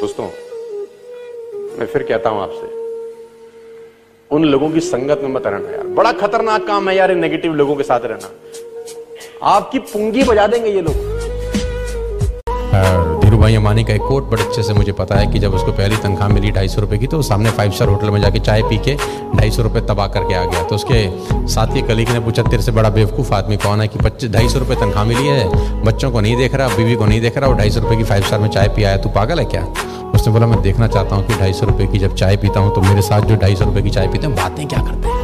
दोस्तों, मैं फिर कहता हूँ आपसे, उन लोगों की संगत में मत रहना यार। बड़ा खतरनाक काम है यार नेगेटिव लोगों के साथ रहना। आपकी पुंगी बजा देंगे ये लोग। धीरू भाई अंबानी का एक कोट बड़े अच्छे से मुझे पता है कि जब उसको पहली तनख्वाह मिली ढाई सौ रुपये की तो वो सामने फाइव स्टार होटल में जाके चाय पी के ढाई सौ रुपये तबाह करके आ गया। तो उसके साथ ही कलीग ने पूछा, तेरे से बड़ा बेवकूफ़ आदमी कौन है कि पच्चीस, ढाई सौ रुपये तनख्वाह मिली है? बच्चों को नहीं देख रहा, बीवी को नहीं देख रहा और ढाई सौ रुपये की फाइव स्टार में चाय पी आया, तू पागल है क्या? उसने बोला, मैं देखना चाहता हूँ कि ढाई सौ रुपये की जब चाय पीता हूँ तो मेरे साथ जो ढाई सौ रुपये की चाय पीते हैं बातें क्या करते हैं?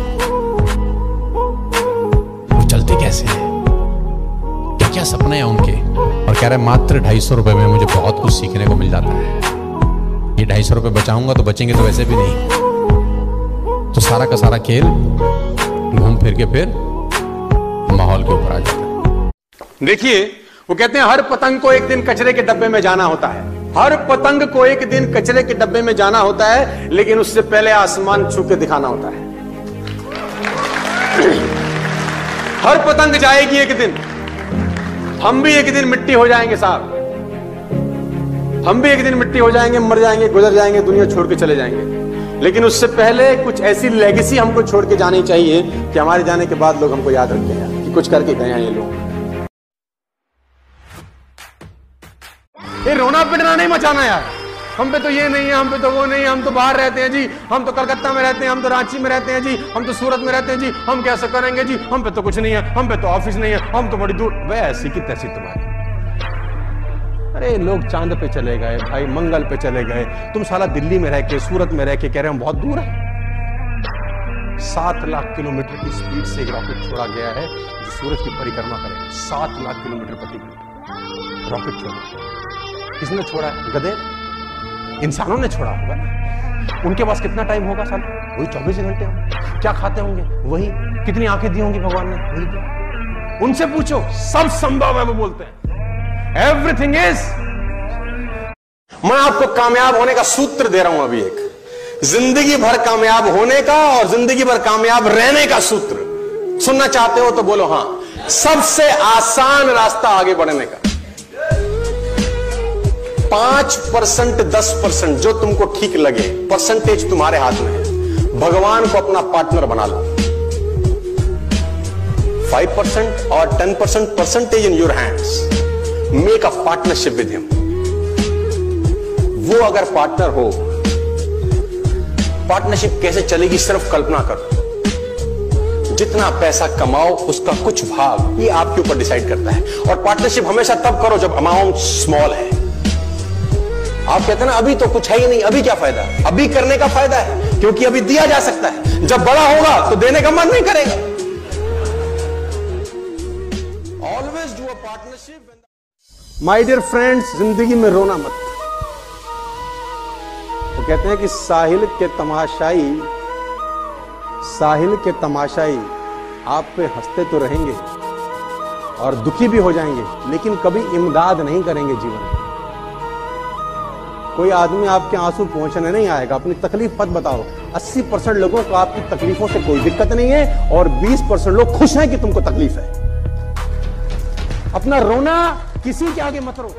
कह रहे हैं, मात्र ढाई सौ रुपये में मुझे बहुत कुछ सीखने को मिल जाता है। ये ढाई सौ रुपये बचाऊँगा तो बचेंगे तो वैसे भी नहीं। तो सारा का सारा खेल घूम फिर के फिर माहौल के ऊपर आ जाता है। देखिए, वो कहते हैं, हर पतंग को एक दिन कचरे के डब्बे में जाना होता है। हर पतंग को एक दिन कचरे के डब्बे में जाना होता है, लेकिन उससे पहले आसमान छू के दिखाना होता है। हर पतंग जाएगी एक दिन। हम भी एक दिन मिट्टी हो जाएँगे साहब। हम भी एक दिन मिट्टी हो जाएँगे, मर जाएँगे, गुजर जाएँगे, दुनिया छोड़ के चले जाएँगे। लेकिन उससे पहले कुछ ऐसी लेगेसी हमको छोड़ के जानी चाहिए कि हमारे जाने के बाद लोग हमको याद रखते हैं कि कुछ करके गए हैं ये लोग। ये रोना पिटना नहीं मचाना यार। हम पे तो ये नहीं है, हम पे तो वो नहीं है, हम तो बाहर रहते हैं जी। हम तो कलकत्ता में रहते हैं, हम तो रांची में रहते हैं जी। हम तो सूरत में रहते हैं जी। हम कैसे करेंगे जी? हम पे तो कुछ नहीं है, हम पे तो ऑफ़िस नहीं है, हम तो बड़ी दूर। वह ऐसी की तैसी तुम्हारी। अरे, लोग चाँद पे चले गए, भाई मंगल पे चले गए। तुम साला दिल्ली में रह के, सूरत में रह के कह रहे हैं बहुत दूर है। सात लाख किलोमीटर की स्पीड से एक रॉकेट छोड़ा गया है, जो सूरज की परिक्रमा करेगा सात लाख किलोमीटर प्रति मिनट। रॉकेट छोड़ा। किसने छोड़ा है? गधे इंसानों ने छोड़ा होगा उनके पास कितना टाइम होगा साल? वही चौबीस घंटे क्या खाते होंगे? वही कितनी आँखें दी होंगी भगवान ने? वही तो उनसे पूछो, सब संभव है वो बोलते हैं। एवरीथिंग इज़ मैं आपको कामयाब होने का सूत्र दे रहा हूँ अभी एक। ज़िंदगी भर कामयाब होने का और ज़िंदगी भर कामयाब रहने का सूत्र। सुनना चाहते हो तो बोलो हाँ। सबसे आसान रास्ता आगे बढ़ने का। पाँच परसेंट, दस परसेंट जो तुमको ठीक लगे परसेंटेज तुम्हारे हाथ में है। भगवान को अपना पार्टनर बना लो। फाइव परसेंट और ten percent percentage in your hands make a partnership with him वो अगर पार्टनर हो पार्टनरशिप कैसे चलेगी सिर्फ़ कल्पना करो। जितना पैसा कमाओ, उसका कुछ भाग ये आपके ऊपर डिसाइड करता है। और पार्टनरशिप हमेशा तब करो जब अमाउंट स्मॉल है। आप कहते हैं ना, अभी तो कुछ है ही नहीं, अभी क्या फ़ायदा? अभी करने का फ़ायदा है, क्योंकि अभी दिया जा सकता है। जब बड़ा होगा तो देने का मन नहीं करेगा। Always do a partnership my dear friends ज़िंदगी में रोना मत। वो कहते हैं कि साहिल के तमाशाई, साहिल के तमाशाई आप पे हँसते तो रहेंगे और दुखी भी हो जाएँगे, लेकिन कभी इमदाद नहीं करेंगे जीवन में। कोई आदमी आपके आँसू पहुँचने नहीं आएगा। अपनी तकलीफ़ मत बताओ। 80 परसेंट लोगों को आपकी तकलीफों से कोई दिक्कत नहीं है और 20 परसेंट लोग खुश हैं कि तुमको तकलीफ़ है। अपना रोना किसी के आगे मत रो।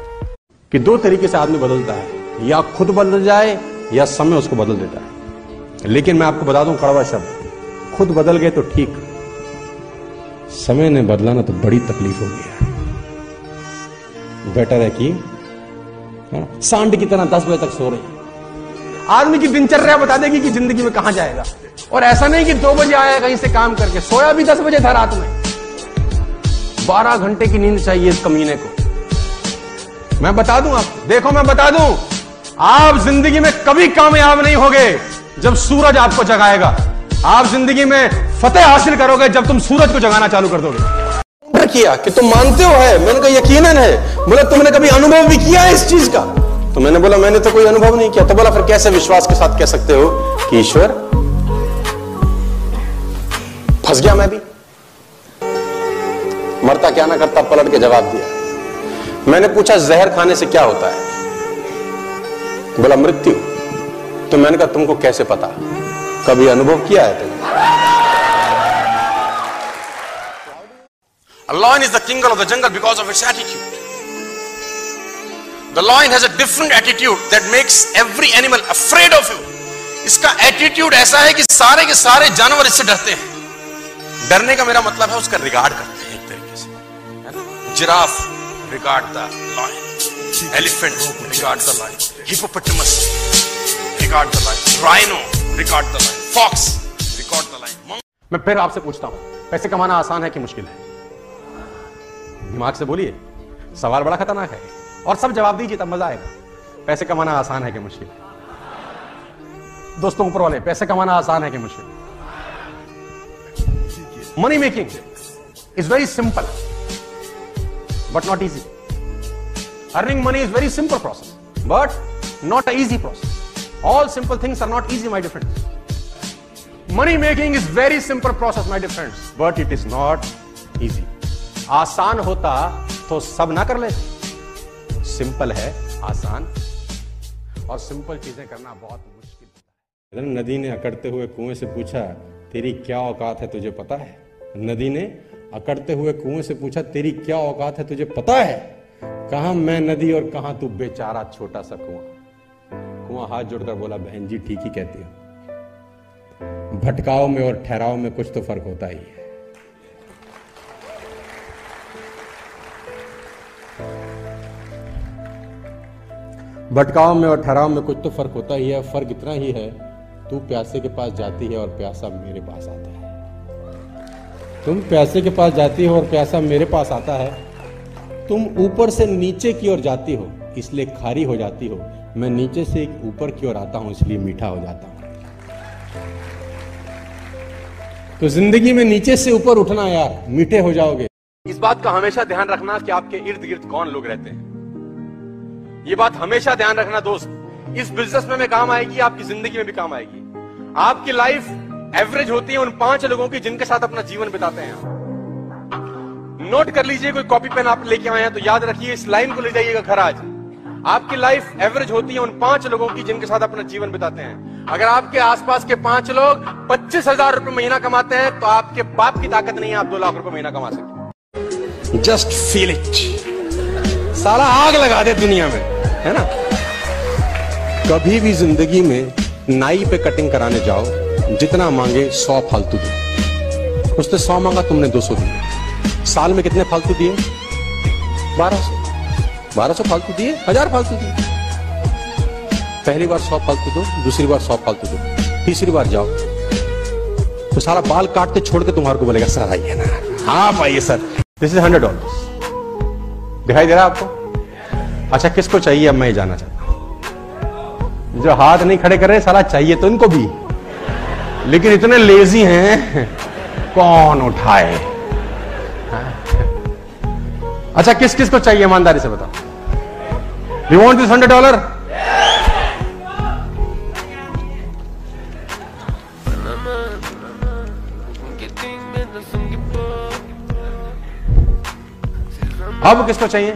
कि दो तरीके से आदमी बदलता है। या खुद बदल जाए या समय उसको बदल देता है। लेकिन मैं आपको बता दूँ कड़वा शब्द। खुद बदल गए तो ठीक। समय ने बदला ना तो बड़ी तकलीफ़ हो गई बेटर है कि हाँ, सांड की तरह दस बजे तक सो रही आदमी की दिनचर्या बता देगी कि ज़िंदगी में कहा जाएगा। और ऐसा नहीं कि दो बजे आया कहीं से काम करके सोया भी दस बजे था रात में। बारह घंटे की नींद चाहिए इस कमीने को। मैं बता दूँ आपको देखो मैं बता दूँ आप ज़िंदगी में कभी कामयाब नहीं होगे जब सूरज आपको जगाएगा। आप ज़िंदगी में फतेह हासिल करोगे जब तुम सूरज को जगाना चालू कर दोगे। किया कि तुम मानते हो है, मैंने कहा यकीनन है। बोला, तुमने कभी अनुभव भी किया है इस चीज़ का? तो मैंने बोला, मैंने तो कोई अनुभव नहीं किया। तो बोला, फिर कैसे विश्वास के साथ कह सकते हो कि ईश्वर, फंस गया मैं भी? मरता क्या ना करता, पलट के जवाब दिया। मैंने पूछा, जहर खाने से क्या होता है? बोला, मृत्यु। तो मैंने कहा, तुमको कैसे पता? कभी अनुभव किया है तुमने? A lion is the king of the jungle because of its attitude. The lion has a different attitude that makes every animal afraid of him. इसका एटीट्यूड ऐसा है कि सारे के सारे जानवर इससे डरते हैं डरने का मेरा मतलब है उसका रिगार्ड करते हैं एक तरीके से giraffe regard the lion elephant regard the lion hippopotamus regard the lion rhino regard the lion fox regard the lion मैं फिर आपसे पूछता हूँ, पैसे कमाना आसान है कि मुश्किल है? दिमाग से बोलिए। सवाल बड़ा खतरनाक है। और सब जवाब दीजिए, तब मज़ा आएगा। पैसे कमाना आसान है कि मुश्किल? दोस्तों, ऊपर वाले, पैसे कमाना आसान है कि मुश्किल? Money making is very simple but not easy earning money is very simple process but not a easy process all simple things are not easy my difference money making is very simple process my difference but it is not easy आसान होता तो सब ना कर लेते। Simple है, आसान। और सिंपल चीज़ें करना बहुत मुश्किल होता है। नदी ने अकड़ते हुए कुएँ से पूछा, तेरी क्या औकात है तुझे पता है? नदी ने अकड़ते हुए कुएँ से पूछा, तेरी क्या औकात है तुझे पता है? कहा मैं नदी और कहा तू बेचारा छोटा सा कुआँ? कुआँ हाथ जोड़कर बोला, बहन जी, ठीक ही कहती हो। भटकाव में और ठहराव में कुछ तो फ़र्क होता ही है। भटकाव में और ठहराव में कुछ तो फ़र्क होता ही है, फ़र्क इतना ही है, तू प्यासे के पास जाती है और प्यासा मेरे पास आता है। तुम प्यासे के पास जाती हो और प्यासा मेरे पास आता है। तुम ऊपर से नीचे की ओर जाती हो, इसलिए खारी हो जाती हो। मैं नीचे से ऊपर की ओर आता हूँ, इसलिए मीठा हो जाता हूँ। तो ज़िंदगी में नीचे से ऊपर उठना यार, मीठे हो जाओगे। इस बात का हमेशा ध्यान रखना कि आपके इर्द गिर्द कौन लोग रहते हैं। ये बात हमेशा ध्यान रखना दोस्त। इस बिज़नेस में, में काम आएगी आपकी ज़िंदगी में भी काम आएगी। आपकी लाइफ एवरेज होती है उन पाँच लोगों की जिनके साथ अपना जीवन बिताते हैं नोट कर लीजिए कोई कॉपी पेन आप लेके आए हैं तो याद रखिए इस लाइन को ले जाइएगा घर आज। आपकी लाइफ एवरेज होती है उन पाँच लोगों की जिनके साथ अपना जीवन बिताते हैं। अगर आपके आसपास के पाँच लोग पच्चीस हज़ार रुपए महीना कमाते हैं तो आपके बाप की ताकत नहीं है आप दो लाख रुपए महीना कमा सकते। जस्ट फील इट सारा आग लगा दे दुनिया में। है ना? कभी भी ज़िंदगी में नाई पे कटिंग कराने जाओ, जितना मांगे सौ फालतू दो उसने सौ मांगा तुमने दो सौ दिए। साल में कितने फालतू दिए? बारह सौ। बारह सौ फालतू दिए, हज़ार फालतू दिए। पहली बार सौ फालतू दो, दूसरी बार सौ फालतू दो। तीसरी बार जाओ। तो सारा बाल काटते छोड़ के तुम्हारे को बोलेगा, सर आइए ना? हाँ आइए sir. This is hundred dollar दिखाई दे रहा है आपको? अच्छा किसको चाहिए अब मैं ये जानना चाहता हूँ। जो हाथ नहीं खड़े कर रहे चाहिए तो इनको भी। लेकिन इतने लेजी हैं, कौन उठाए? अच्छा किस किस को चाहिए? ईमानदारी से बताओ। You want this hundred dollar अब किसको चाहिए?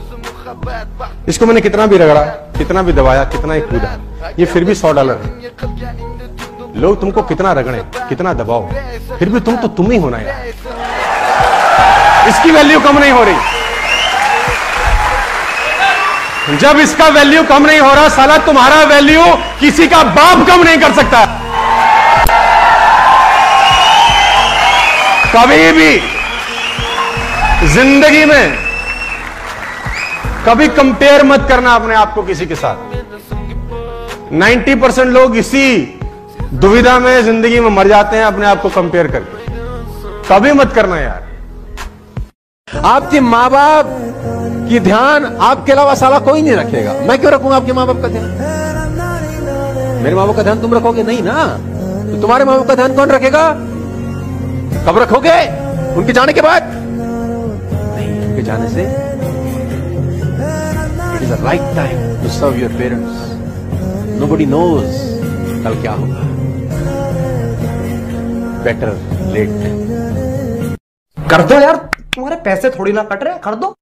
इसको मैंने कितना भी रगड़ा, कितना भी दबाया, कितना ही कूदा, ये फिर भी सौ डॉलर है। लोग तुमको कितना रगड़े, कितना दबाओ, फिर भी तुम तो तुम ही होना यार। इसकी वैल्यू कम नहीं हो रही। जब इसका वैल्यू कम नहीं हो रहा, साला तुम्हारा वैल्यू किसी का बाप कम नहीं कर सकता। कभी भी ज़िंदगी में कभी कंपेयर मत करना अपने आप को किसी के साथ। 90 परसेंट लोग इसी दुविधा में, ज़िंदगी में मर जाते हैं अपने आप को कंपेयर करके। कभी मत करना यार। आपके माँ बाप की ध्यान आपके अलावा साला कोई नहीं रखेगा। मैं क्यों रखूँगा आपके माँ बाप का ध्यान? मेरे माँ बाप का ध्यान तुम रखोगे नहीं ना? तो तुम्हारे माँ बाप का ध्यान कौन रखेगा? कब रखोगे? उनके जाने के बाद? नहीं, उनके जाने से it right time to serve your parents. Nobody knows कल क्या होगा। बेटर लेट कर दो यार, तुम्हारे पैसे थोड़ी ना कट रहे हैं, कर दो।